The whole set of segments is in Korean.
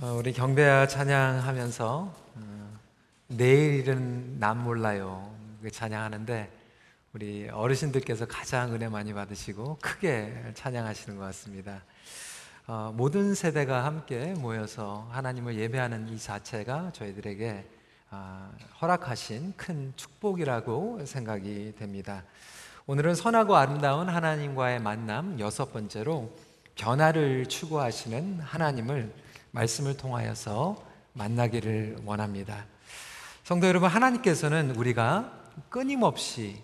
어, 우리 경배와 찬양하면서 어, 내일은 남 몰라요 그 찬양하는데 우리 어르신들께서 가장 은혜 많이 받으시고 크게 찬양하시는 것 같습니다. 어, 모든 세대가 함께 모여서 하나님을 예배하는 이 자체가 저희들에게 아, 허락하신 큰 축복이라고 생각이 됩니다. 오늘은 선하고 아름다운 하나님과의 만남 여섯 번째로 변화를 추구하시는 하나님을 말씀을 통하여서 만나기를 원합니다. 성도 여러분, 하나님께서는 우리가 끊임없이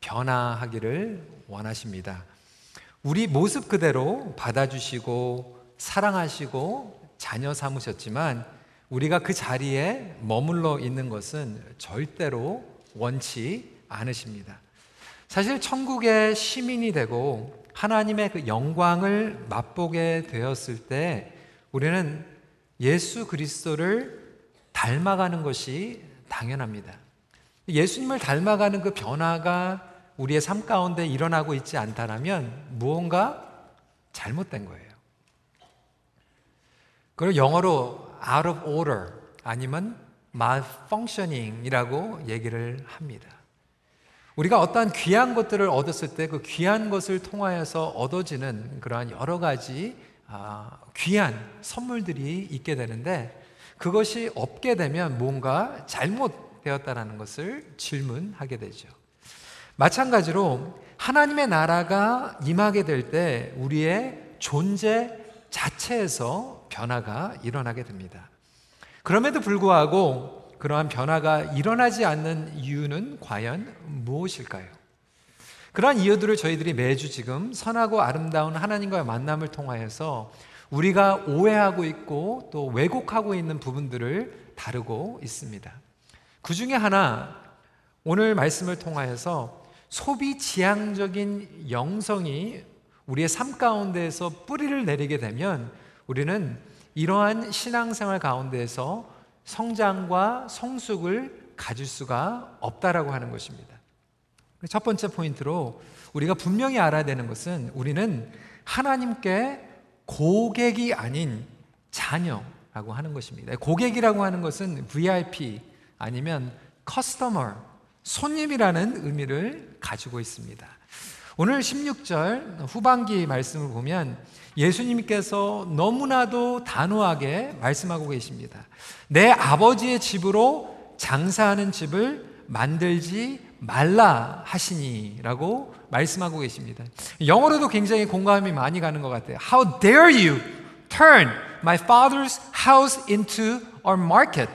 변화하기를 원하십니다. 우리 모습 그대로 받아주시고 사랑하시고 자녀 삼으셨지만 우리가 그 자리에 머물러 있는 것은 절대로 원치 않으십니다. 사실 천국의 시민이 되고 하나님의 그 영광을 맛보게 되었을 때 우리는 예수 그리스도를 닮아가는 것이 당연합니다. 예수님을 닮아가는 그 변화가 우리의 삶 가운데 일어나고 있지 않다면 무언가 잘못된 거예요. 그걸 영어로 out of order 아니면 malfunctioning이라고 얘기를 합니다. 우리가 어떠한 귀한 것들을 얻었을 때 그 귀한 것을 통하여서 얻어지는 그러한 여러 가지 아, 귀한 선물들이 있게 되는데 그것이 없게 되면 뭔가 잘못되었다는 것을 질문하게 되죠. 마찬가지로 하나님의 나라가 임하게 될 때 우리의 존재 자체에서 변화가 일어나게 됩니다. 그럼에도 불구하고 그러한 변화가 일어나지 않는 이유는 과연 무엇일까요? 그러한 이유들을 저희들이 매주 지금 선하고 아름다운 하나님과의 만남을 통하여서 우리가 오해하고 있고 또 왜곡하고 있는 부분들을 다루고 있습니다. 그 중에 하나, 오늘 말씀을 통하여서 소비 지향적인 영성이 우리의 삶 가운데에서 뿌리를 내리게 되면 우리는 이러한 신앙생활 가운데에서 성장과 성숙을 가질 수가 없다라고 하는 것입니다. 첫 번째 포인트로 우리가 분명히 알아야 되는 것은 우리는 하나님께 고객이 아닌 자녀라고 하는 것입니다. 고객이라고 하는 것은 VIP 아니면 커스터머, 손님이라는 의미를 가지고 있습니다. 오늘 16절 후반기 말씀을 보면 예수님께서 너무나도 단호하게 말씀하고 계십니다. 내 아버지의 집으로 장사하는 집을 만들지 말라 하시니라고 말씀하고 계십니다. 영어로도 굉장히 공감이 많이 가는 것 같아요. How dare you turn my father's house into our market?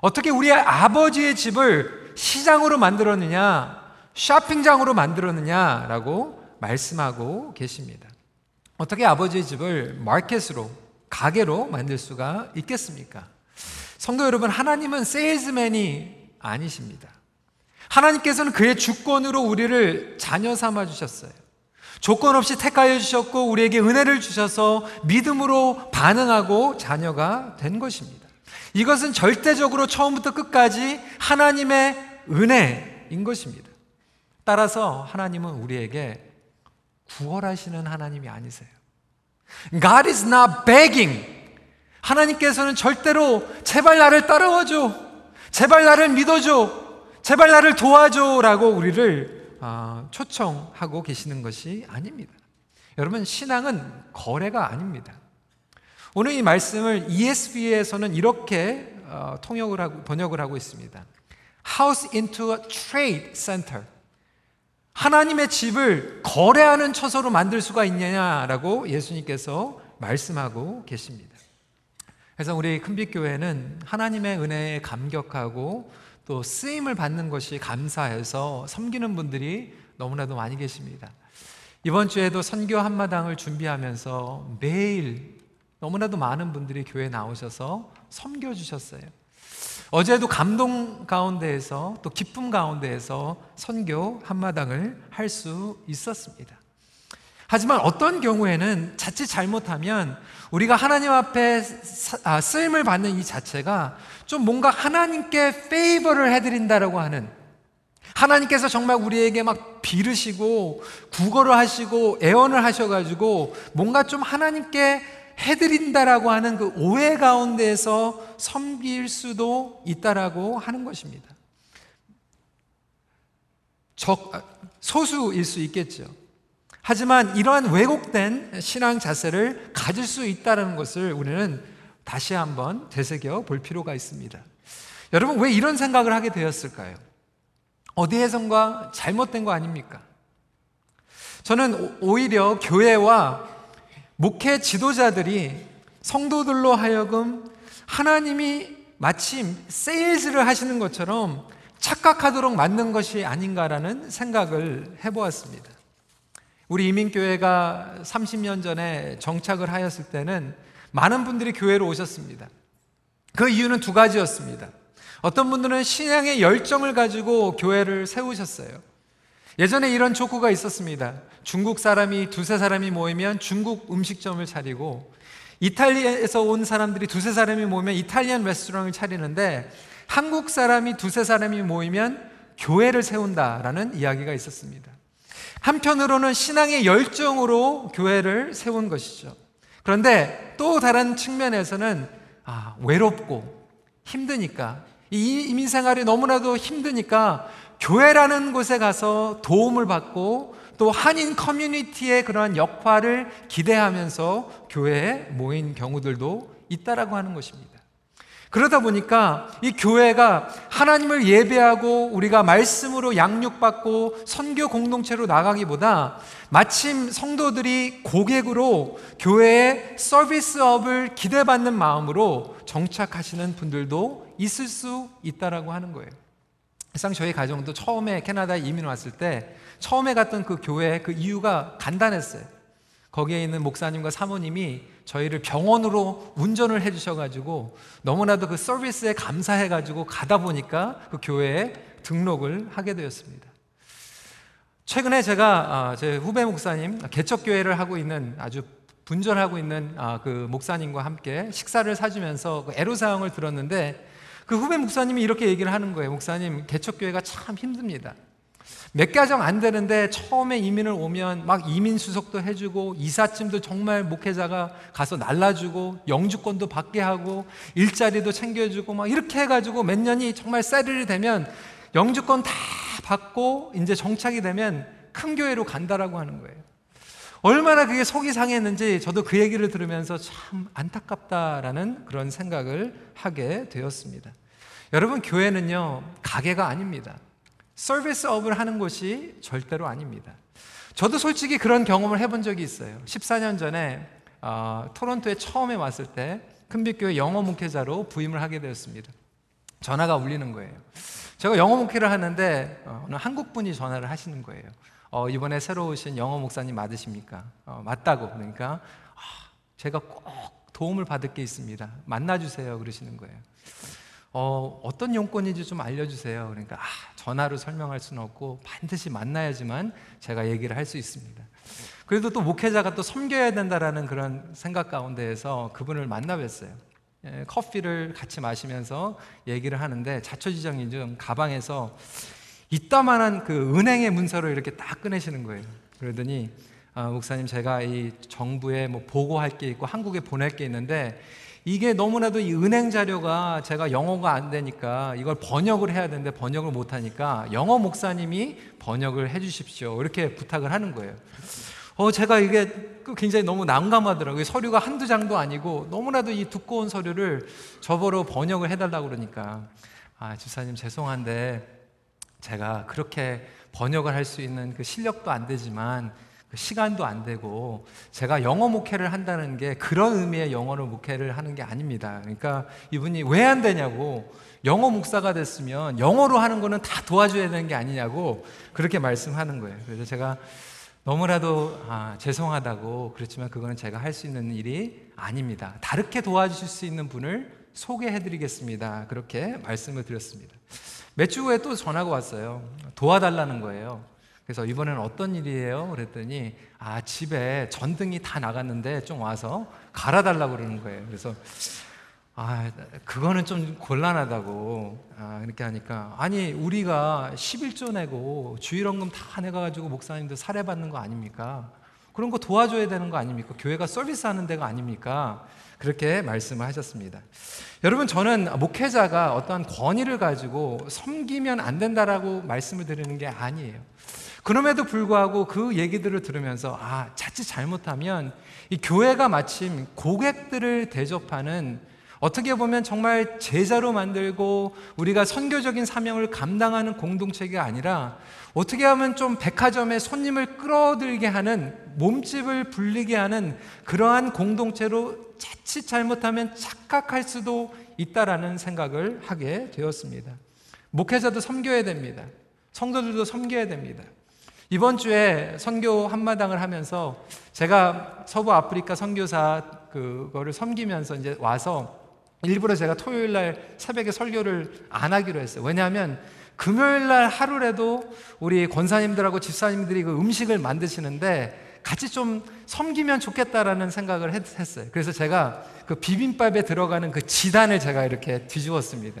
어떻게 우리의 아버지의 집을 시장으로 만들었느냐, 쇼핑장으로 만들었느냐라고 말씀하고 계십니다. 어떻게 아버지의 집을 마켓으로, 가게로 만들 수가 있겠습니까? 성도 여러분, 하나님은 세일즈맨이 아니십니다. 하나님께서는 그의 주권으로 우리를 자녀 삼아 주셨어요. 조건 없이 택하여 주셨고 우리에게 은혜를 주셔서 믿음으로 반응하고 자녀가 된 것입니다. 이것은 절대적으로 처음부터 끝까지 하나님의 은혜인 것입니다. 따라서 하나님은 우리에게 구걸하시는 하나님이 아니세요. God is not begging. 하나님께서는 절대로 제발 나를 따라와줘. 제발 나를 믿어줘. 제발 나를 도와줘라고 우리를 아, 초청하고 계시는 것이 아닙니다. 여러분, 신앙은 거래가 아닙니다. 오늘 이 말씀을 ESV에서는 이렇게 어, 통역을 하고 번역을 하고 있습니다. House into a trade center. 하나님의 집을 거래하는 처소로 만들 수가 있느냐라고 예수님께서 말씀하고 계십니다. 그래서 우리 큰빛교회는 하나님의 은혜에 감격하고 또 쓰임을 받는 것이 감사해서 섬기는 분들이 너무나도 많이 계십니다. 이번 주에도 선교 한마당을 준비하면서 매일 너무나도 많은 분들이 교회 나오셔서 섬겨 주셨어요. 어제도 감동 가운데에서 또 기쁨 가운데에서 선교 한마당을 할 수 있었습니다. 하지만 어떤 경우에는 자칫 잘못하면 우리가 하나님 앞에 아, 쓰임을 받는 이 자체가 좀 뭔가 하나님께 페이버를 해드린다라고 하는 하나님께서 정말 우리에게 막 비르시고 구걸을 하시고 애원을 하셔가지고 뭔가 좀 하나님께 해드린다라고 하는 그 오해 가운데에서 섬길 수도 있다라고 하는 것입니다. 적, 아, 소수일 수 있겠죠. 하지만 이러한 왜곡된 신앙 자세를 가질 수 있다는 것을 우리는 다시 한번 되새겨 볼 필요가 있습니다. 여러분, 왜 이런 생각을 하게 되었을까요? 어디에선가 잘못된 거 아닙니까? 저는 오히려 교회와 목회 지도자들이 성도들로 하여금 하나님이 마침 세일즈를 하시는 것처럼 착각하도록 만든 것이 아닌가라는 생각을 해보았습니다. 우리 이민교회가 30년 전에 정착을 하였을 때는 많은 분들이 교회로 오셨습니다. 그 이유는 두 가지였습니다. 어떤 분들은 신앙의 열정을 가지고 교회를 세우셨어요. 예전에 이런 족구가 있었습니다. 중국 사람이 두세 사람이 모이면 중국 음식점을 차리고 이탈리아에서 온 사람들이 두세 사람이 모이면 이탈리안 레스토랑을 차리는데 한국 사람이 두세 사람이 모이면 교회를 세운다라는 이야기가 있었습니다. 한편으로는 신앙의 열정으로 교회를 세운 것이죠. 그런데 또 다른 측면에서는 아, 외롭고 힘드니까 이 이민 생활이 너무나도 힘드니까 교회라는 곳에 가서 도움을 받고 또 한인 커뮤니티의 그러한 역할을 기대하면서 교회에 모인 경우들도 있다라고 하는 것입니다. 그러다 보니까 이 교회가 하나님을 예배하고 우리가 말씀으로 양육받고 선교 공동체로 나가기보다 마침 성도들이 고객으로 교회의 서비스업을 기대받는 마음으로 정착하시는 분들도 있을 수 있다라고 하는 거예요. 사실 저희 가정도 처음에 캐나다에 이민 왔을 때 처음에 갔던 그 교회 그 이유가 간단했어요. 거기에 있는 목사님과 사모님이 저희를 병원으로 운전을 해주셔가지고 너무나도 그 서비스에 감사해가지고 가다 보니까 그 교회에 등록을 하게 되었습니다. 최근에 제가 아, 제 후배 목사님 개척교회를 하고 있는 아주 분전하고 있는 아, 그 목사님과 함께 식사를 사주면서 그 애로사항을 들었는데 그 후배 목사님이 이렇게 얘기를 하는 거예요. 목사님 개척교회가 참 힘듭니다. 몇 가정 안 되는데 처음에 이민을 오면 막 이민 수속도 해주고 이삿짐도 정말 목회자가 가서 날라주고 영주권도 받게 하고 일자리도 챙겨주고 막 이렇게 해가지고 몇 년이 정말 세를이 되면 영주권 다 받고 이제 정착이 되면 큰 교회로 간다라고 하는 거예요. 얼마나 그게 속이 상했는지 저도 그 얘기를 들으면서 참 안타깝다라는 그런 생각을 하게 되었습니다. 여러분, 교회는요, 가게가 아닙니다. 서비스업을 하는 곳이 절대로 아닙니다. 저도 솔직히 그런 경험을 해본 적이 있어요. 14년 전에 어, 토론토에 처음에 왔을 때 큰빛교회 영어 목회자로 부임을 하게 되었습니다. 전화가 울리는 거예요. 제가 영어 목회를 하는데 어, 어느 한국 분이 전화를 하시는 거예요. 어, 이번에 새로 오신 영어 목사님 맞으십니까? 어, 맞다고 그러니까 아, 제가 꼭 도움을 받을 게 있습니다. 만나주세요 그러시는 거예요. 어, 어떤 용건인지 좀 알려주세요. 그러니까 아, 전화로 설명할 수는 없고 반드시 만나야지만 제가 얘기를 할 수 있습니다. 그래도 또 목회자가 또 섬겨야 된다라는 그런 생각 가운데에서 그분을 만나 뵀어요. 예, 커피를 같이 마시면서 얘기를 하는데 자초지정인 중 가방에서 이따만한 그 은행의 문서를 이렇게 딱 꺼내시는 거예요. 그러더니 아, 목사님 제가 이 정부에 뭐 보고할 게 있고 한국에 보낼 게 있는데 이게 너무나도 이 은행 자료가 제가 영어가 안 되니까 이걸 번역을 해야 되는데 번역을 못 하니까 영어 목사님이 번역을 해 주십시오. 이렇게 부탁을 하는 거예요. 어, 제가 이게 굉장히 너무 난감하더라고요. 서류가 한두 장도 아니고 너무나도 이 두꺼운 서류를 저보러 번역을 해달라고 그러니까. 아, 주사님 죄송한데 제가 그렇게 번역을 할 수 있는 그 실력도 안 되지만 그 시간도 안 되고 제가 영어 목회를 한다는 게 그런 의미의 영어로 목회를 하는 게 아닙니다. 그러니까 이분이 왜 안 되냐고 영어 목사가 됐으면 영어로 하는 거는 다 도와줘야 되는 게 아니냐고 그렇게 말씀하는 거예요. 그래서 제가 너무나도 아, 죄송하다고 그렇지만 그거는 제가 할 수 있는 일이 아닙니다. 다르게 도와주실 수 있는 분을 소개해드리겠습니다. 그렇게 말씀을 드렸습니다. 몇 주 후에 또 전화가 왔어요. 도와달라는 거예요. 그래서 이번에는 어떤 일이에요? 그랬더니 아 집에 전등이 다 나갔는데 좀 와서 갈아달라고 그러는 거예요. 그래서 아 그거는 좀 곤란하다고 아, 이렇게 하니까 아니 우리가 11조 내고 주일원금 다 내가지고 목사님들 살해받는 거 아닙니까? 그런 거 도와줘야 되는 거 아닙니까? 교회가 서비스하는 데가 아닙니까? 그렇게 말씀을 하셨습니다. 여러분 저는 목회자가 어떠한 권위를 가지고 섬기면 안 된다라고 말씀을 드리는 게 아니에요. 그럼에도 불구하고 그 얘기들을 들으면서 아 자칫 잘못하면 이 교회가 마침 고객들을 대접하는 어떻게 보면 정말 제자로 만들고 우리가 선교적인 사명을 감당하는 공동체가 아니라 어떻게 하면 좀 백화점에 손님을 끌어들게 하는 몸집을 불리게 하는 그러한 공동체로 자칫 잘못하면 착각할 수도 있다라는 생각을 하게 되었습니다. 목회자도 섬겨야 됩니다. 성도들도 섬겨야 됩니다. 이번 주에 선교 한마당을 하면서 제가 서부 아프리카 선교사 그거를 섬기면서 이제 와서 일부러 제가 토요일 날 새벽에 설교를 안 하기로 했어요. 왜냐하면 금요일 날 하루라도 우리 권사님들하고 집사님들이 그 음식을 만드시는데 같이 좀 섬기면 좋겠다라는 생각을 했어요. 그래서 제가 그 비빔밥에 들어가는 그 지단을 제가 이렇게 뒤집었습니다.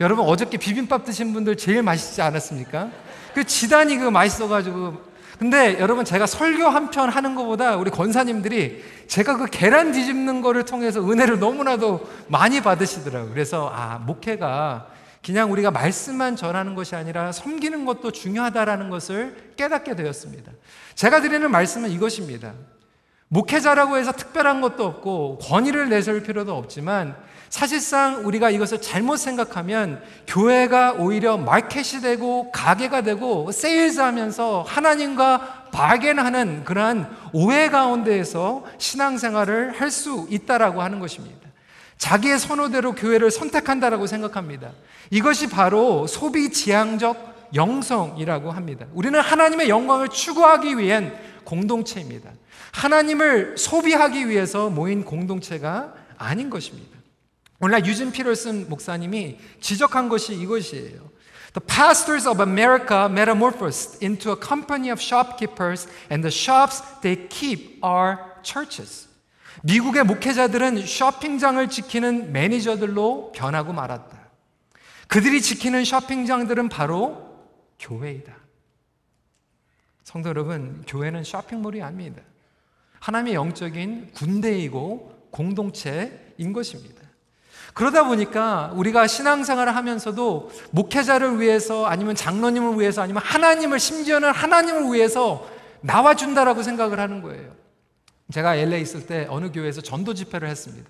여러분 어저께 비빔밥 드신 분들 제일 맛있지 않았습니까? 그 지단이 그 맛있어가지고 근데 여러분 제가 설교 한 편 하는 것보다 우리 권사님들이 제가 그 계란 뒤집는 거를 통해서 은혜를 너무나도 많이 받으시더라고요. 그래서 아 목회가 그냥 우리가 말씀만 전하는 것이 아니라 섬기는 것도 중요하다라는 것을 깨닫게 되었습니다. 제가 드리는 말씀은 이것입니다. 목회자라고 해서 특별한 것도 없고 권위를 내세울 필요도 없지만 사실상 우리가 이것을 잘못 생각하면 교회가 오히려 마켓이 되고 가게가 되고 세일즈하면서 하나님과 발견하는 그러한 오해 가운데에서 신앙생활을 할 수 있다라고 하는 것입니다. 자기의 선호대로 교회를 선택한다라고 생각합니다. 이것이 바로 소비 지향적 영성이라고 합니다. 우리는 하나님의 영광을 추구하기 위한 공동체입니다. 하나님을 소비하기 위해서 모인 공동체가 아닌 것입니다. 오늘날 유진 피럴슨 목사님이 지적한 것이 이것이에요. The pastors of America metamorphosed into a company of shopkeepers, and the shops they keep are churches. 미국의 목회자들은 쇼핑장을 지키는 매니저들로 변하고 말았다. 그들이 지키는 쇼핑장들은 바로 교회이다. 성도 여러분, 교회는 쇼핑몰이 아닙니다. 하나님의 영적인 군대이고 공동체인 것입니다. 그러다 보니까 우리가 신앙생활을 하면서도 목회자를 위해서 아니면 장로님을 위해서 아니면 하나님을 심지어는 하나님을 위해서 나와준다라고 생각을 하는 거예요. 제가 LA 있을 때 어느 교회에서 전도 집회를 했습니다.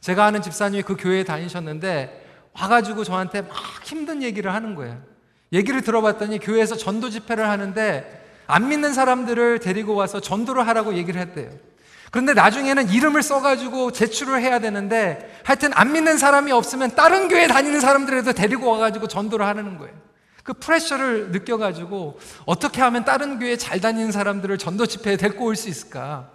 제가 아는 집사님이 그 교회에 다니셨는데 와가지고 저한테 막 힘든 얘기를 하는 거예요. 얘기를 들어봤더니 교회에서 전도 집회를 하는데 안 믿는 사람들을 데리고 와서 전도를 하라고 얘기를 했대요. 그런데 나중에는 이름을 써가지고 제출을 해야 되는데 하여튼 안 믿는 사람이 없으면 다른 교회 다니는 사람들에도 데리고 와가지고 전도를 하는 거예요. 그 프레셔를 느껴가지고 어떻게 하면 다른 교회 잘 다니는 사람들을 전도 집회에 데리고 올 수 있을까?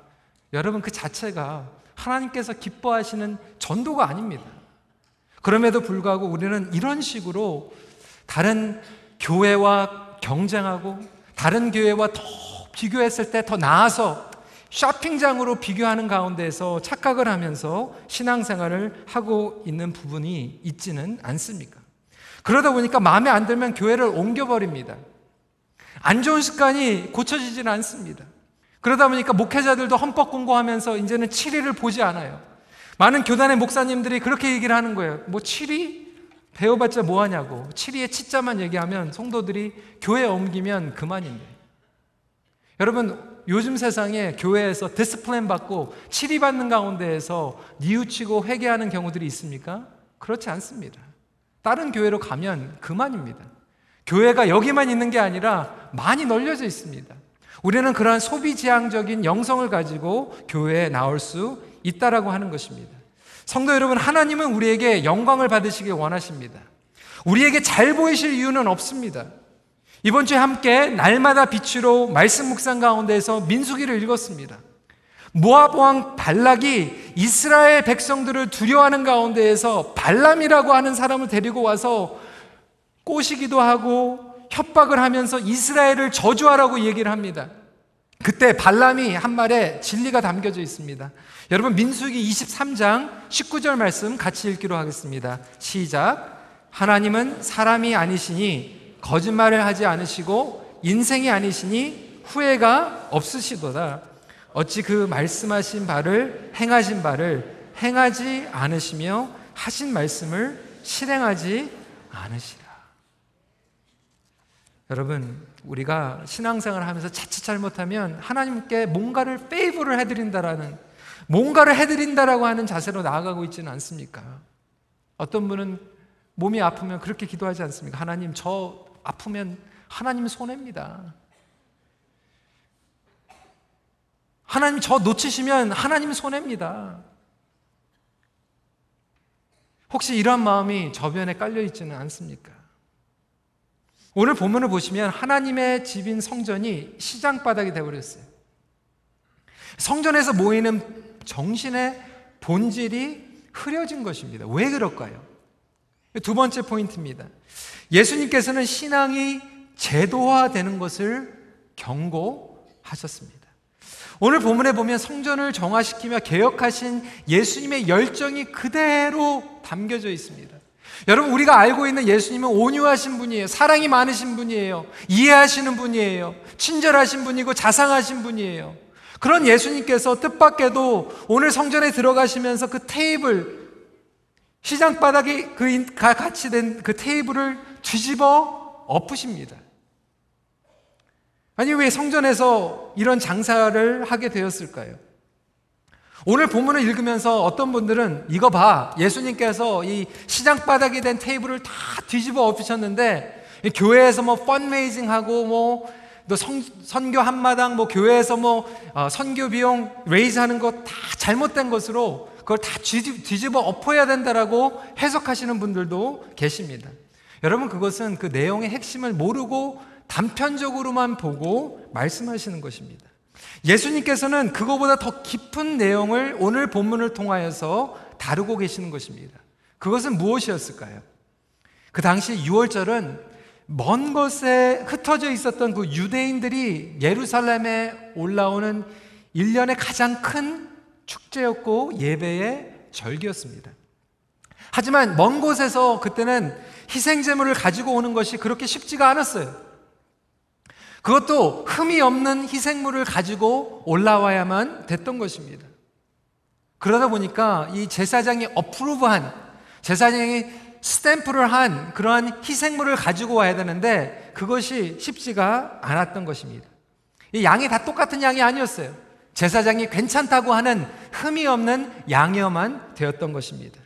여러분 그 자체가 하나님께서 기뻐하시는 전도가 아닙니다. 그럼에도 불구하고 우리는 이런 식으로 다른 교회와 경쟁하고 다른 교회와 더 비교했을 때 더 나아서 쇼핑장으로 비교하는 가운데서 착각을 하면서 신앙생활을 하고 있는 부분이 있지는 않습니까? 그러다 보니까 마음에 안 들면 교회를 옮겨버립니다. 안 좋은 습관이 고쳐지지는 않습니다. 그러다 보니까 목회자들도 헌법 공부하면서 이제는 치리를 보지 않아요. 많은 교단의 목사님들이 그렇게 얘기를 하는 거예요. 뭐 치리? 배워봤자 뭐하냐고. 치리의 치자만 얘기하면 성도들이 교회 옮기면 그만인데. 여러분, 요즘 세상에 교회에서 discipline 받고 치리받는 가운데에서 뉘우치고 회개하는 경우들이 있습니까? 그렇지 않습니다. 다른 교회로 가면 그만입니다. 교회가 여기만 있는 게 아니라 많이 널려져 있습니다. 우리는 그러한 소비지향적인 영성을 가지고 교회에 나올 수 있다라고 하는 것입니다. 성도 여러분, 하나님은 우리에게 영광을 받으시길 원하십니다. 우리에게 잘 보이실 이유는 없습니다. 이번 주에 함께 날마다 빛으로 말씀 묵상 가운데서 민수기를 읽었습니다. 모압 왕 발락이 이스라엘 백성들을 두려워하는 가운데에서 발람이라고 하는 사람을 데리고 와서 꼬시기도 하고 협박을 하면서 이스라엘을 저주하라고 얘기를 합니다. 그때 발람이 한 말에 진리가 담겨져 있습니다. 여러분 민수기 23장 19절 말씀 같이 읽기로 하겠습니다. 시작. 하나님은 사람이 아니시니 거짓말을 하지 않으시고 인생이 아니시니 후회가 없으시도다. 어찌 그 말씀하신 바를 행하신 바를 행하지 않으시며 하신 말씀을 실행하지 않으시라. 여러분, 우리가 신앙생활을 하면서 자칫 잘못하면 하나님께 뭔가를 페이브를 해드린다라는 뭔가를 해드린다라고 하는 자세로 나아가고 있지는 않습니까? 어떤 분은 몸이 아프면 그렇게 기도하지 않습니까? 하나님, 저 아프면 하나님 손해입니다. 하나님 저 놓치시면 하나님 손해입니다. 혹시 이러한 마음이 저변에 깔려 있지는 않습니까? 오늘 본문을 보시면 하나님의 집인 성전이 시장 바닥이 되어버렸어요. 성전에서 모이는 정신의 본질이 흐려진 것입니다. 왜 그럴까요? 두 번째 포인트입니다. 예수님께서는 신앙이 제도화되는 것을 경고하셨습니다. 오늘 본문에 보면 성전을 정화시키며 개혁하신 예수님의 열정이 그대로 담겨져 있습니다. 여러분, 우리가 알고 있는 예수님은 온유하신 분이에요. 사랑이 많으신 분이에요. 이해하시는 분이에요. 친절하신 분이고 자상하신 분이에요. 그런 예수님께서 뜻밖에도 오늘 성전에 들어가시면서 그 테이블, 시장 바닥에 그 같이 된 그 테이블을 뒤집어 엎으십니다. 아니, 왜 성전에서 이런 장사를 하게 되었을까요? 오늘 본문을 읽으면서 어떤 분들은 이거 봐. 예수님께서 이 시장 바닥이 된 테이블을 다 뒤집어 엎으셨는데 교회에서 뭐 fundraising 하고 뭐 또 선교 한마당 뭐 교회에서 뭐 어, 선교 비용 raise 하는 거 다 잘못된 것으로 그걸 다 뒤집, 뒤집어 엎어야 된다라고 해석하시는 분들도 계십니다. 여러분 그것은 그 내용의 핵심을 모르고 단편적으로만 보고 말씀하시는 것입니다. 예수님께서는 그거보다 더 깊은 내용을 오늘 본문을 통하여서 다루고 계시는 것입니다. 그것은 무엇이었을까요? 그 당시 6월절은 먼 곳에 흩어져 있었던 그 유대인들이 예루살렘에 올라오는 1년의 가장 큰 축제였고 예배의 절기였습니다. 하지만 먼 곳에서 그때는 희생제물을 가지고 오는 것이 그렇게 쉽지가 않았어요. 그것도 흠이 없는 희생물을 가지고 올라와야만 됐던 것입니다. 그러다 보니까 이 제사장이 어프로브한 제사장이 스탬프를 한 그러한 희생물을 가지고 와야 되는데 그것이 쉽지가 않았던 것입니다. 이 양이 다 똑같은 양이 아니었어요. 제사장이 괜찮다고 하는 흠이 없는 양이어만 되었던 것입니다.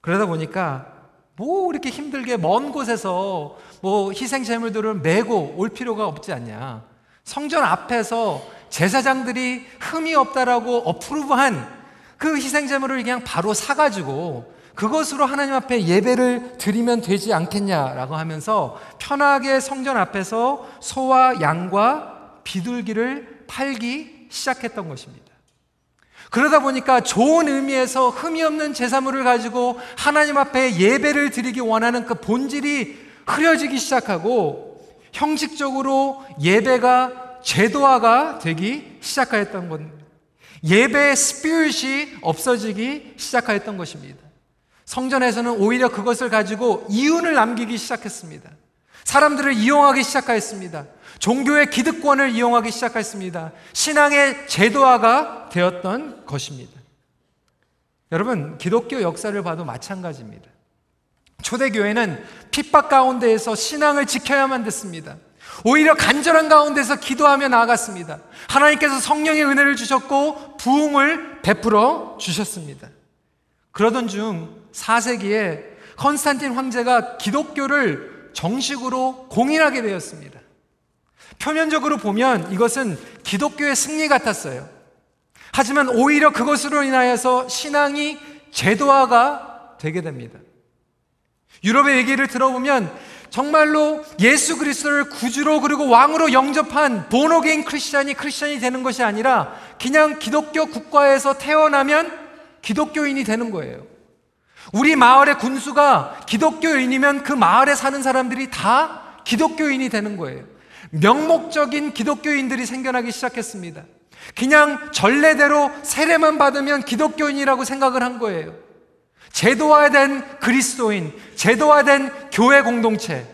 그러다 보니까 뭐 이렇게 힘들게 먼 곳에서 뭐 희생 제물들을 메고 올 필요가 없지 않냐. 성전 앞에서 제사장들이 흠이 없다라고 어프로브한 그 희생 제물을 그냥 바로 사 가지고 그것으로 하나님 앞에 예배를 드리면 되지 않겠냐라고 하면서 편하게 성전 앞에서 소와 양과 비둘기를 팔기 시작했던 것입니다. 그러다 보니까 좋은 의미에서 흠이 없는 제사물을 가지고 하나님 앞에 예배를 드리기 원하는 그 본질이 흐려지기 시작하고 형식적으로 예배가 제도화가 되기 시작하였던 것. 예배의 스피릿이 없어지기 시작하였던 것입니다. 성전에서는 오히려 그것을 가지고 이윤을 남기기 시작했습니다. 사람들을 이용하기 시작하였습니다. 종교의 기득권을 이용하기 시작했습니다. 신앙의 제도화가 되었던 것입니다. 여러분, 기독교 역사를 봐도 마찬가지입니다. 초대교회는 핍박 가운데에서 신앙을 지켜야만 됐습니다. 오히려 간절한 가운데서 기도하며 나아갔습니다. 하나님께서 성령의 은혜를 주셨고 부흥을 베풀어 주셨습니다. 그러던 중 4세기에 컨스탄틴 황제가 기독교를 정식으로 공인하게 되었습니다. 표면적으로 보면 이것은 기독교의 승리 같았어요. 하지만 오히려 그것으로 인하여서 신앙이 제도화가 되게 됩니다. 유럽의 얘기를 들어보면 정말로 예수 그리스도를 구주로 그리고 왕으로 영접한 보노게인 크리스천이 크리스천이 되는 것이 아니라 그냥 기독교 국가에서 태어나면 기독교인이 되는 거예요. 우리 마을의 군수가 기독교인이면 그 마을에 사는 사람들이 다 기독교인이 되는 거예요. 명목적인 기독교인들이 생겨나기 시작했습니다. 그냥 전례대로 세례만 받으면 기독교인이라고 생각을 한 거예요. 제도화된 그리스도인, 제도화된 교회 공동체,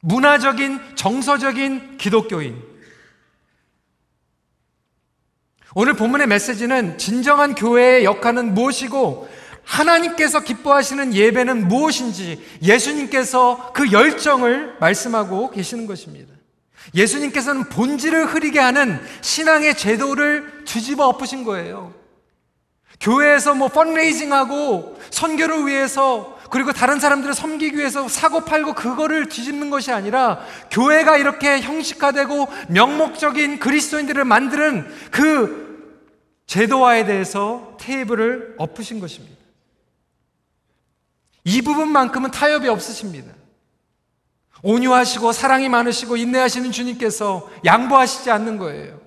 문화적인, 정서적인 기독교인. 오늘 본문의 메시지는 진정한 교회의 역할은 무엇이고 하나님께서 기뻐하시는 예배는 무엇인지 예수님께서 그 열정을 말씀하고 계시는 것입니다. 예수님께서는 본질을 흐리게 하는 신앙의 제도를 뒤집어 엎으신 거예요. 교회에서 뭐 펀레이징하고 선교를 위해서 그리고 다른 사람들을 섬기기 위해서 사고 팔고 그거를 뒤집는 것이 아니라 교회가 이렇게 형식화되고 명목적인 그리스도인들을 만드는 그 제도화에 대해서 테이블을 엎으신 것입니다. 이 부분만큼은 타협이 없으십니다. 온유하시고 사랑이 많으시고 인내하시는 주님께서 양보하시지 않는 거예요.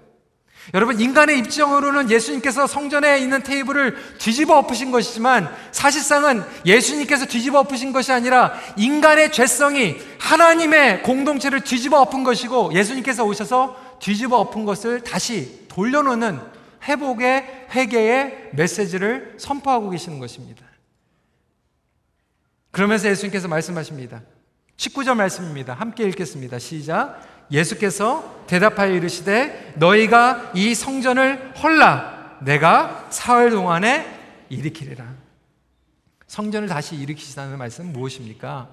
여러분, 인간의 입장으로는 예수님께서 성전에 있는 테이블을 뒤집어 엎으신 것이지만 사실상은 예수님께서 뒤집어 엎으신 것이 아니라 인간의 죄성이 하나님의 공동체를 뒤집어 엎은 것이고 예수님께서 오셔서 뒤집어 엎은 것을 다시 돌려놓는 회복의 회개의 메시지를 선포하고 계시는 것입니다. 그러면서 예수님께서 말씀하십니다. 19절 말씀입니다. 함께 읽겠습니다. 시작. 예수께서 대답하여 이르시되 너희가 이 성전을 헐라 내가 사흘 동안에 일으키리라. 성전을 다시 일으키시다는 말씀은 무엇입니까?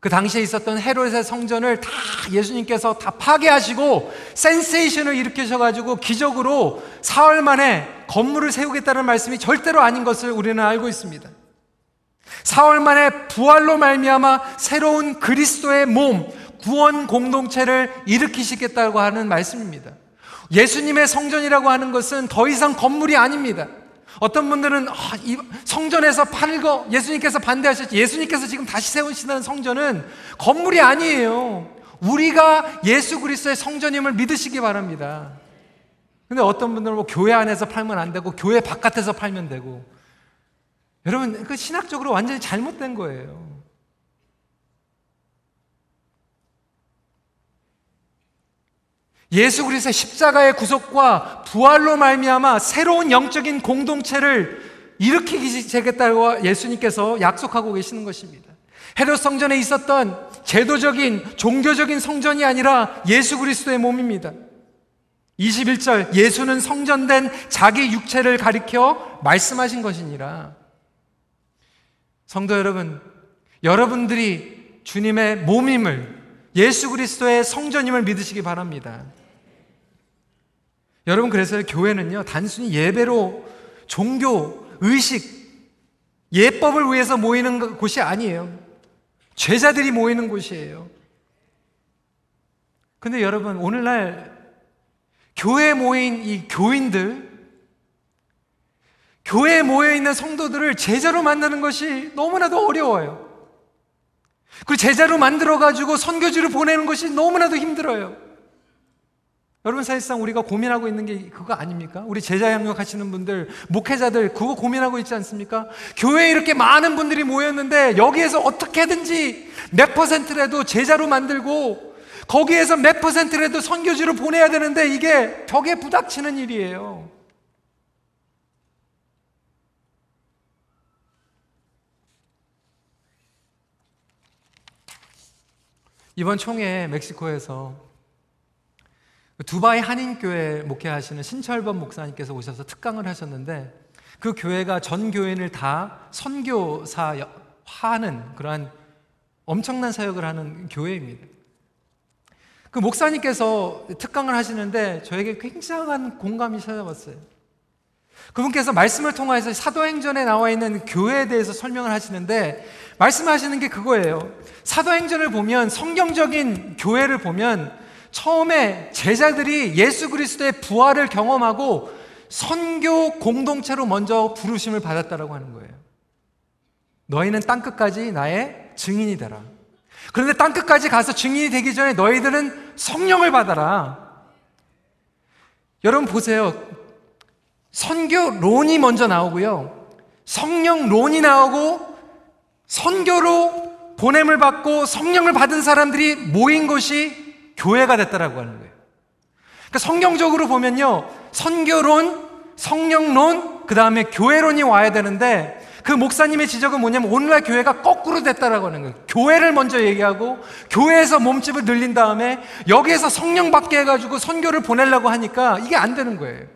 그 당시에 있었던 헤롯의 성전을 다 예수님께서 다 파괴하시고 센세이션을 일으키셔가지고 기적으로 사흘 만에 건물을 세우겠다는 말씀이 절대로 아닌 것을 우리는 알고 있습니다. 사흘 만에 부활로 말미암아 새로운 그리스도의 몸, 구원 공동체를 일으키시겠다고 하는 말씀입니다. 예수님의 성전이라고 하는 것은 더 이상 건물이 아닙니다. 어떤 분들은 아, 성전에서 팔거 예수님께서 반대하셨지 예수님께서 지금 다시 세우시는 성전은 건물이 아니에요. 우리가 예수 그리스도의 성전임을 믿으시기 바랍니다. 근데 어떤 분들은 뭐 교회 안에서 팔면 안 되고 교회 바깥에서 팔면 되고 여러분 그 신학적으로 완전히 잘못된 거예요. 예수 그리스도의 십자가의 구속과 부활로 말미암아 새로운 영적인 공동체를 일으키겠다고 예수님께서 약속하고 계시는 것입니다. 헤롯 성전에 있었던 제도적인 종교적인 성전이 아니라 예수 그리스도의 몸입니다. 21절 예수는 성전된 자기 육체를 가리켜 말씀하신 것이니라. 성도 여러분, 여러분들이 주님의 몸임을 예수 그리스도의 성전임을 믿으시기 바랍니다. 여러분 그래서 교회는요 단순히 예배로 종교, 의식, 예법을 위해서 모이는 곳이 아니에요. 죄자들이 모이는 곳이에요. 근데 여러분 오늘날 교회에 모인 이 교인들 교회에 모여 있는 성도들을 제자로 만드는 것이 너무나도 어려워요. 그 제자로 만들어 가지고 선교지를 보내는 것이 너무나도 힘들어요. 여러분 사실상 우리가 고민하고 있는 게 그거 아닙니까? 우리 제자 양육 하시는 분들, 목회자들 그거 고민하고 있지 않습니까? 교회에 이렇게 많은 분들이 모였는데 여기에서 어떻게든지 몇 퍼센트라도 제자로 만들고 거기에서 몇 퍼센트라도 선교지로 보내야 되는데 이게 벽에 부닥치는 일이에요. 이번 총회 멕시코에서 두바이 한인교회 목회하시는 신철범 목사님께서 오셔서 특강을 하셨는데 그 교회가 전 교인을 다 선교사하는 그러한 엄청난 사역을 하는 교회입니다. 그 목사님께서 특강을 하시는데 저에게 굉장한 공감이 찾아왔어요. 그분께서 말씀을 통해서 사도행전에 나와 있는 교회에 대해서 설명을 하시는데 말씀하시는 게 그거예요. 사도행전을 보면 성경적인 교회를 보면 처음에 제자들이 예수 그리스도의 부활을 경험하고 선교 공동체로 먼저 부르심을 받았다라고 하는 거예요. 너희는 땅 끝까지 나의 증인이 되라. 그런데 땅 끝까지 가서 증인이 되기 전에 너희들은 성령을 받아라. 여러분 보세요. 선교론이 먼저 나오고요. 성령론이 나오고 선교로 보냄을 받고 성령을 받은 사람들이 모인 것이 교회가 됐다라고 하는 거예요. 그러니까 성경적으로 보면요. 선교론, 성령론, 그 다음에 교회론이 와야 되는데 그 목사님의 지적은 뭐냐면 오늘날 교회가 거꾸로 됐다라고 하는 거예요. 교회를 먼저 얘기하고 교회에서 몸집을 늘린 다음에 여기에서 성령 받게 해가지고 선교를 보내려고 하니까 이게 안 되는 거예요.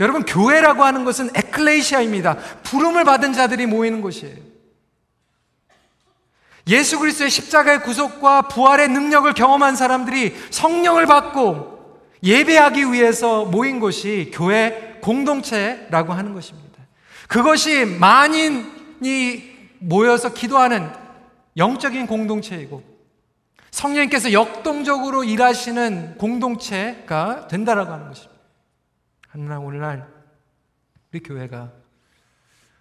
여러분 교회라고 하는 것은 에클레시아입니다. 부름을 받은 자들이 모이는 곳이에요. 예수 그리스도의 십자가의 구속과 부활의 능력을 경험한 사람들이 성령을 받고 예배하기 위해서 모인 곳이 교회 공동체라고 하는 것입니다. 그것이 만인이 모여서 기도하는 영적인 공동체이고 성령님께서 역동적으로 일하시는 공동체가 된다라고 하는 것입니다. 하나 오늘날 우리 교회가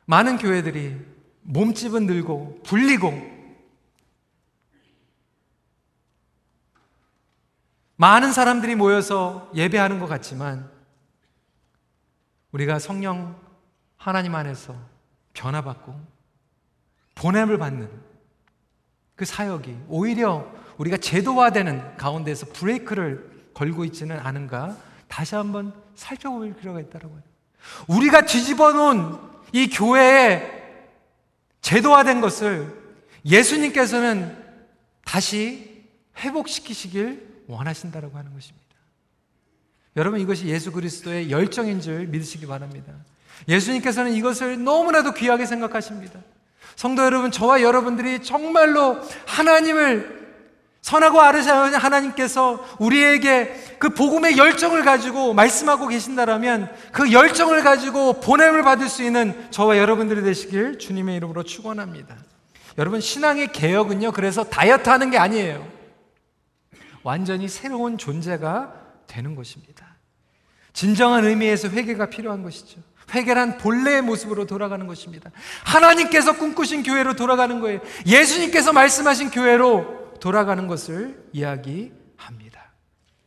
많은 교회들이 몸집은 늘고 불리고 많은 사람들이 모여서 예배하는 것 같지만 우리가 성령 하나님 안에서 변화받고 보냄을 받는 그 사역이 오히려 우리가 제도화되는 가운데서 브레이크를 걸고 있지는 않은가 다시 한번 살펴볼 필요가 있다고 해요. 우리가 뒤집어 놓은 이 교회에 제도화된 것을 예수님께서는 다시 회복시키시길 원하신다라고 하는 것입니다. 여러분 이것이 예수 그리스도의 열정인 줄 믿으시기 바랍니다. 예수님께서는 이것을 너무나도 귀하게 생각하십니다. 성도 여러분, 저와 여러분들이 정말로 하나님을 선하고 아르샤는 하나님께서 우리에게 그 복음의 열정을 가지고 말씀하고 계신다라면 그 열정을 가지고 보냄을 받을 수 있는 저와 여러분들이 되시길 주님의 이름으로 축원합니다. 여러분 신앙의 개혁은요. 그래서 다이어트 하는 게 아니에요. 완전히 새로운 존재가 되는 것입니다. 진정한 의미에서 회개가 필요한 것이죠. 회개란 본래의 모습으로 돌아가는 것입니다. 하나님께서 꿈꾸신 교회로 돌아가는 거예요. 예수님께서 말씀하신 교회로 돌아가는 것을 이야기합니다.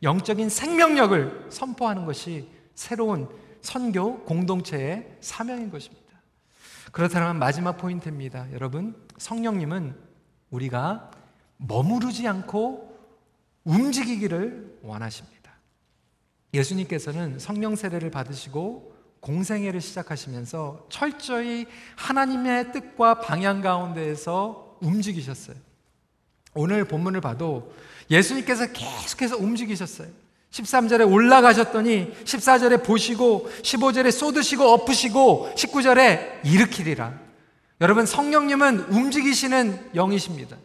영적인 생명력을 선포하는 것이 새로운 선교 공동체의 사명인 것입니다. 그렇다면 마지막 포인트입니다. 여러분, 성령님은 우리가 머무르지 않고 움직이기를 원하십니다. 예수님께서는 성령 세례를 받으시고 공생애를 시작하시면서 철저히 하나님의 뜻과 방향 가운데에서 움직이셨어요. 오늘 본문을 봐도 예수님께서 계속해서 움직이셨어요. 13절에 올라가셨더니 14절에 보시고 15절에 쏟으시고 엎으시고 19절에 일으키리라. 여러분 성령님은 움직이시는 영이십니다.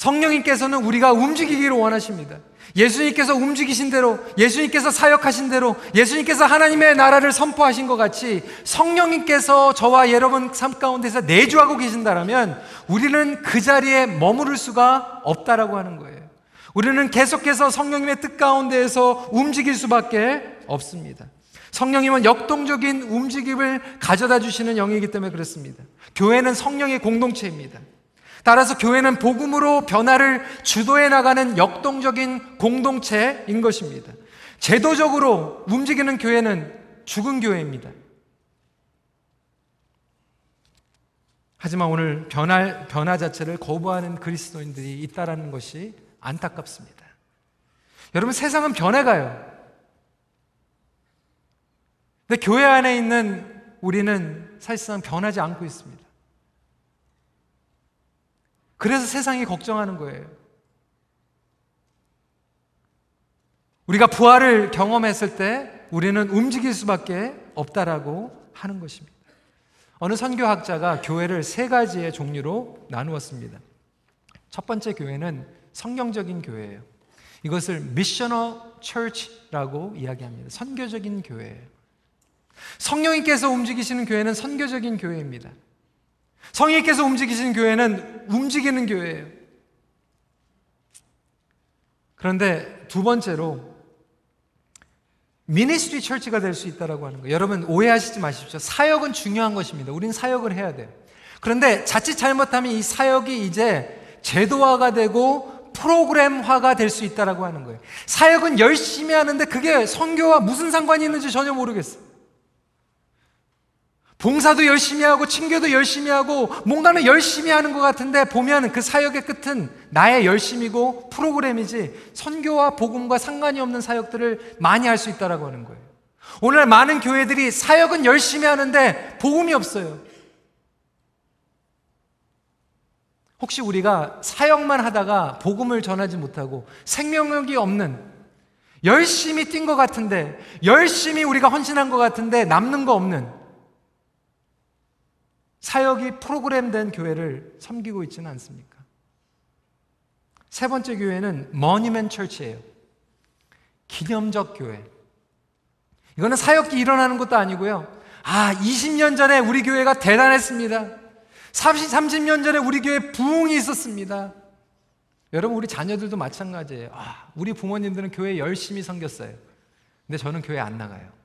성령님께서는 우리가 움직이기를 원하십니다. 예수님께서 움직이신 대로, 예수님께서 사역하신 대로, 예수님께서 하나님의 나라를 선포하신 것 같이 성령님께서 저와 여러분 삶 가운데서 내주하고 계신다면 우리는 그 자리에 머무를 수가 없다라고 하는 거예요. 우리는 계속해서 성령님의 뜻 가운데에서 움직일 수밖에 없습니다. 성령님은 역동적인 움직임을 가져다 주시는 영이기 때문에 그렇습니다. 교회는 성령의 공동체입니다. 따라서 교회는 복음으로 변화를 주도해 나가는 역동적인 공동체인 것입니다. 제도적으로 움직이는 교회는 죽은 교회입니다. 하지만 오늘 변화, 변화 자체를 거부하는 그리스도인들이 있다라는 것이 안타깝습니다. 여러분, 세상은 변해가요. 근데 교회 안에 있는 우리는 사실상 변하지 않고 있습니다. 그래서 세상이 걱정하는 거예요. 우리가 부활을 경험했을 때 우리는 움직일 수밖에 없다라고 하는 것입니다. 어느 선교학자가 교회를 세 가지의 종류로 나누었습니다. 첫 번째 교회는 성경적인 교회예요. 이것을 미셔너 처치라고 이야기합니다. 선교적인 교회예요. 성령님께서 움직이시는 교회는 선교적인 교회입니다. 성령께서 움직이시는 교회는 움직이는 교회예요. 그런데 두 번째로 미니스트리 철치가 될 수 있다라고 하는 거예요. 여러분 오해하시지 마십시오. 사역은 중요한 것입니다. 우리는 사역을 해야 돼요. 그런데 자칫 잘못하면 이 사역이 이제 제도화가 되고 프로그램화가 될 수 있다라고 하는 거예요. 사역은 열심히 하는데 그게 선교와 무슨 상관이 있는지 전혀 모르겠어요. 봉사도 열심히 하고 친교도 열심히 하고 뭔가는 열심히 하는 것 같은데 보면 그 사역의 끝은 나의 열심이고 프로그램이지 선교와 복음과 상관이 없는 사역들을 많이 할 수 있다라고 하는 거예요. 오늘 많은 교회들이 사역은 열심히 하는데 복음이 없어요. 혹시 우리가 사역만 하다가 복음을 전하지 못하고 생명력이 없는 열심히 뛴 것 같은데, 열심히 우리가 헌신한 것 같은데, 남는 거 없는 사역이 프로그램된 교회를 섬기고 있지는 않습니까? 세 번째 교회는 머니맨 철치예요. 기념적 교회. 이거는 사역이 일어나는 것도 아니고요. 아, 20년 전에 우리 교회가 대단했습니다. 30, 30년 전에 우리 교회 부흥이 있었습니다. 여러분, 우리 자녀들도 마찬가지예요. 아, 우리 부모님들은 교회 열심히 섬겼어요. 근데 저는 교회 안 나가요.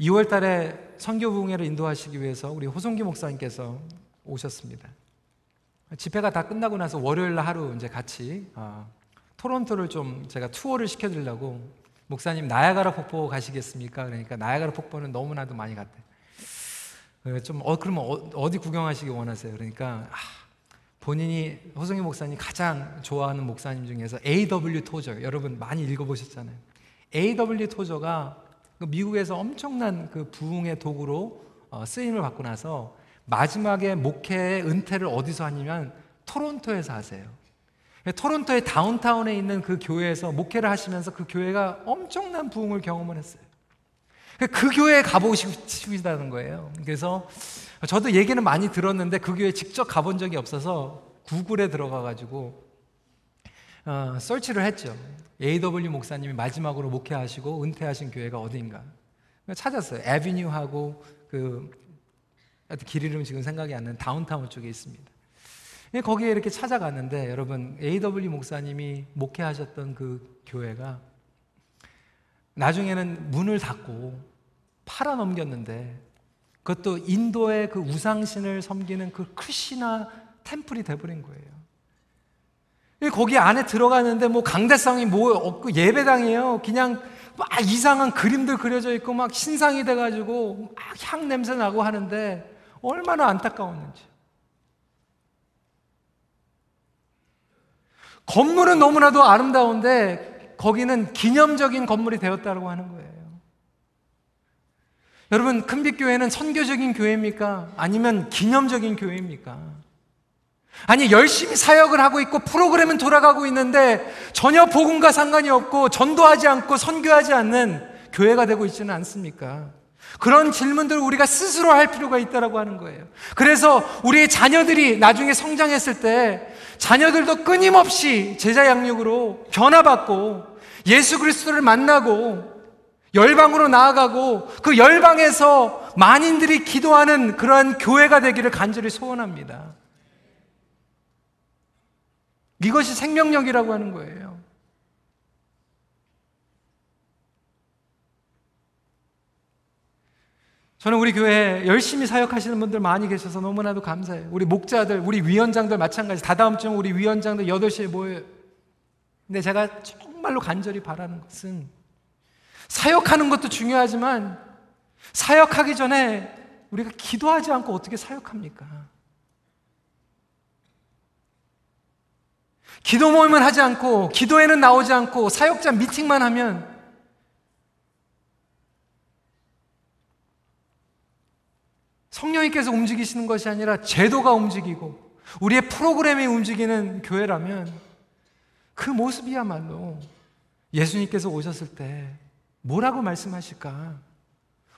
2월 달에 선교 부흥회를 인도하시기 위해서 우리 호성기 목사님께서 오셨습니다. 집회가 다 끝나고 나서 월요일 날 하루 이제 같이 어, 토론토를 좀 제가 투어를 시켜드리려고 목사님 나야가라 폭포 가시겠습니까? 그러니까 나야가라 폭포는 너무나도 많이 갔대. 좀 어, 그러면 어, 디 구경하시기 원하세요? 그러니까 아, 본인이 호성희 목사님 가장 좋아하는 목사님 중에서 A.W. 토저 여러분 많이 읽어보셨잖아요. A.W. 토저가 그 미국에서 엄청난 그 부흥의 도구로 어, 쓰임을 받고 나서 마지막에 목회 은퇴를 어디서 하냐면 토론토에서 하세요. 토론토의 다운타운에 있는 그 교회에서 목회를 하시면서 그 교회가 엄청난 부흥을 경험을 했어요. 그 교회에 가보고 싶으시다는 거예요. 그래서 저도 얘기는 많이 들었는데 그 교회 직접 가본 적이 없어서 구글에 들어가 가지고 어, 설치를 했죠. A.W. 목사님이 마지막으로 목회하시고 은퇴하신 교회가 어디인가 찾았어요. 에비뉴하고 그 길 이름 지금 생각이 안 나는 다운타운 쪽에 있습니다. 거기에 이렇게 찾아갔는데 여러분 A.W. 목사님이 목회하셨던 그 교회가 나중에는 문을 닫고 팔아 넘겼는데 그것도 인도의 그 우상신을 섬기는 그 크리시나 템플이 돼버린 거예요. 거기 안에 들어가는데 뭐 강대상이 뭐 없고 예배당이에요. 그냥 막 이상한 그림들 그려져 있고 막 신상이 돼가지고 막 향 냄새 나고 하는데 얼마나 안타까웠는지. 건물은 너무나도 아름다운데 거기는 기념적인 건물이 되었다고 하는 거예요. 여러분, 큰빛교회는 선교적인 교회입니까? 아니면 기념적인 교회입니까? 아니, 열심히 사역을 하고 있고 프로그램은 돌아가고 있는데 전혀 복음과 상관이 없고 전도하지 않고 선교하지 않는 교회가 되고 있지는 않습니까? 그런 질문들을 우리가 스스로 할 필요가 있다라고 하는 거예요. 그래서 우리의 자녀들이 나중에 성장했을 때 자녀들도 끊임없이 제자 양육으로 변화받고 예수 그리스도를 만나고 열방으로 나아가고 그 열방에서 만인들이 기도하는 그러한 교회가 되기를 간절히 소원합니다. 이것이 생명력이라고 하는 거예요. 저는 우리 교회에 열심히 사역하시는 분들 많이 계셔서 너무나도 감사해요. 우리 목자들, 우리 위원장들 마찬가지. 다다음 주 우리 위원장들 8시에 모여요. 근데 제가 정말로 간절히 바라는 것은 사역하는 것도 중요하지만 사역하기 전에 우리가 기도하지 않고 어떻게 사역합니까? 기도 모임을 하지 않고 기도에는 나오지 않고 사역자 미팅만 하면 성령님께서 움직이시는 것이 아니라 제도가 움직이고 우리의 프로그램이 움직이는 교회라면 그 모습이야말로 예수님께서 오셨을 때 뭐라고 말씀하실까?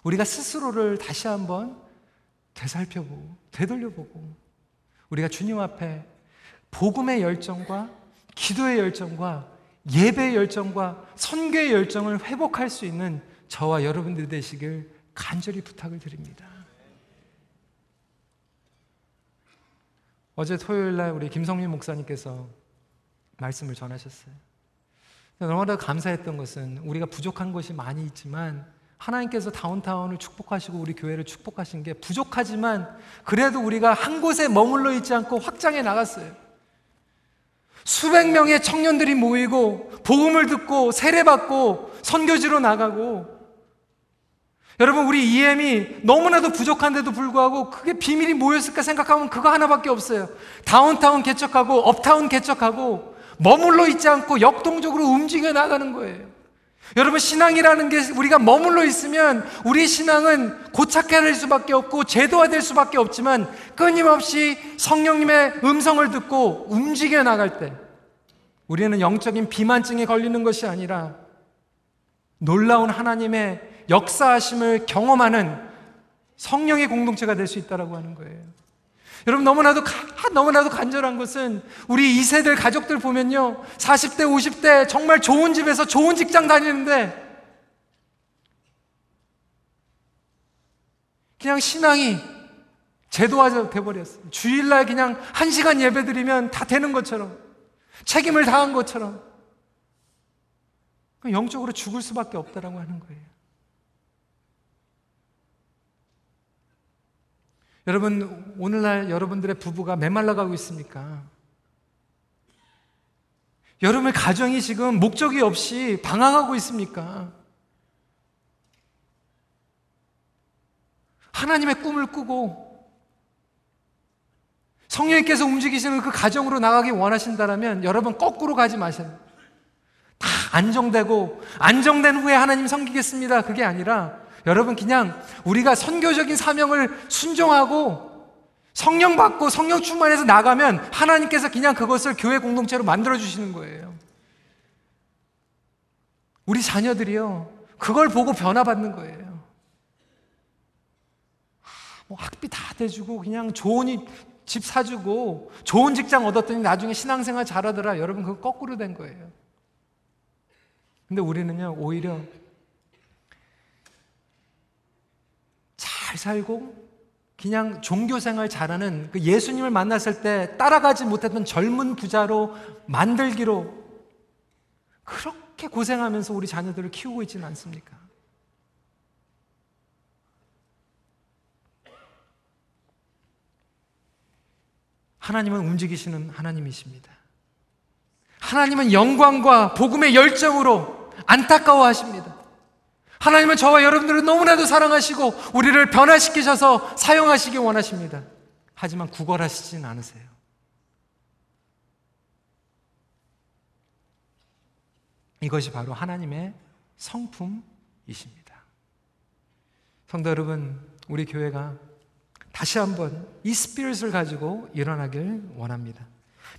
우리가 스스로를 다시 한번 되살펴보고 되돌려보고 우리가 주님 앞에 복음의 열정과 기도의 열정과 예배의 열정과 선교의 열정을 회복할 수 있는 저와 여러분들 되시길 간절히 부탁을 드립니다. 어제 토요일 날 우리 김성민 목사님께서 말씀을 전하셨어요. 너무나 감사했던 것은 우리가 부족한 것이 많이 있지만 하나님께서 다운타운을 축복하시고 우리 교회를 축복하신 게 부족하지만 그래도 우리가 한 곳에 머물러 있지 않고 확장해 나갔어요. 수백 명의 청년들이 모이고 복음을 듣고 세례받고 선교지로 나가고 여러분 우리 EM이 너무나도 부족한데도 불구하고 그게 비밀이 뭐였을까 생각하면 그거 하나밖에 없어요. 다운타운 개척하고 업타운 개척하고 머물러 있지 않고 역동적으로 움직여 나가는 거예요. 여러분 신앙이라는 게 우리가 머물러 있으면 우리 신앙은 고착화될 수밖에 없고 제도화될 수밖에 없지만 끊임없이 성령님의 음성을 듣고 움직여 나갈 때 우리는 영적인 비만증에 걸리는 것이 아니라 놀라운 하나님의 역사하심을 경험하는 성령의 공동체가 될 수 있다라고 하는 거예요. 여러분 너무나도 가- 너무나도 간절한 것은 우리 2세들 가족들 보면요. 40대, 50대 정말 좋은 집에서 좋은 직장 다니는데 그냥 신앙이 제도화 돼 버렸어요. 주일날 그냥 한 시간 예배 드리면 다 되는 것처럼 책임을 다한 것처럼 영적으로 죽을 수밖에 없다라고 하는 거예요. 여러분, 오늘날 여러분들의 부부가 메말라 가고 있습니까? 여러분의 가정이 지금 목적이 없이 방황하고 있습니까? 하나님의 꿈을 꾸고 성령님께서 움직이시는 그 가정으로 나가기 원하신다면 여러분 거꾸로 가지 마세요. 다 안정되고 안정된 후에 하나님 섬기겠습니다. 그게 아니라 여러분 그냥 우리가 선교적인 사명을 순종하고 성령 받고 성령 충만해서 나가면 하나님께서 그냥 그것을 교회 공동체로 만들어 주시는 거예요. 우리 자녀들이요. 그걸 보고 변화받는 거예요. 뭐 학비 다 대주고 그냥 좋은 집 사주고 좋은 직장 얻었더니 나중에 신앙생활 잘하더라. 여러분 그거 거꾸로 된 거예요. 근데 우리는요, 오히려 잘 살고 그냥 종교 생활 잘하는 그 예수님을 만났을 때 따라가지 못했던 젊은 부자로 만들기로 그렇게 고생하면서 우리 자녀들을 키우고 있지는 않습니까? 하나님은 움직이시는 하나님이십니다. 하나님은 영광과 복음의 열정으로 안타까워하십니다. 하나님은 저와 여러분들을 너무나도 사랑하시고 우리를 변화시키셔서 사용하시기 원하십니다. 하지만 구걸하시진 않으세요. 이것이 바로 하나님의 성품이십니다. 성도 여러분, 우리 교회가 다시 한번 이 스피릿을 가지고 일어나길 원합니다.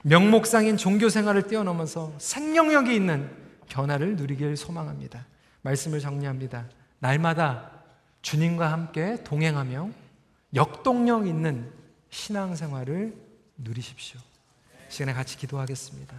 명목상인 종교 생활을 뛰어넘어서 생명력이 있는 변화를 누리길 소망합니다. 말씀을 정리합니다. 날마다 주님과 함께 동행하며 역동력 있는 신앙생활을 누리십시오. 시간에 같이 기도하겠습니다.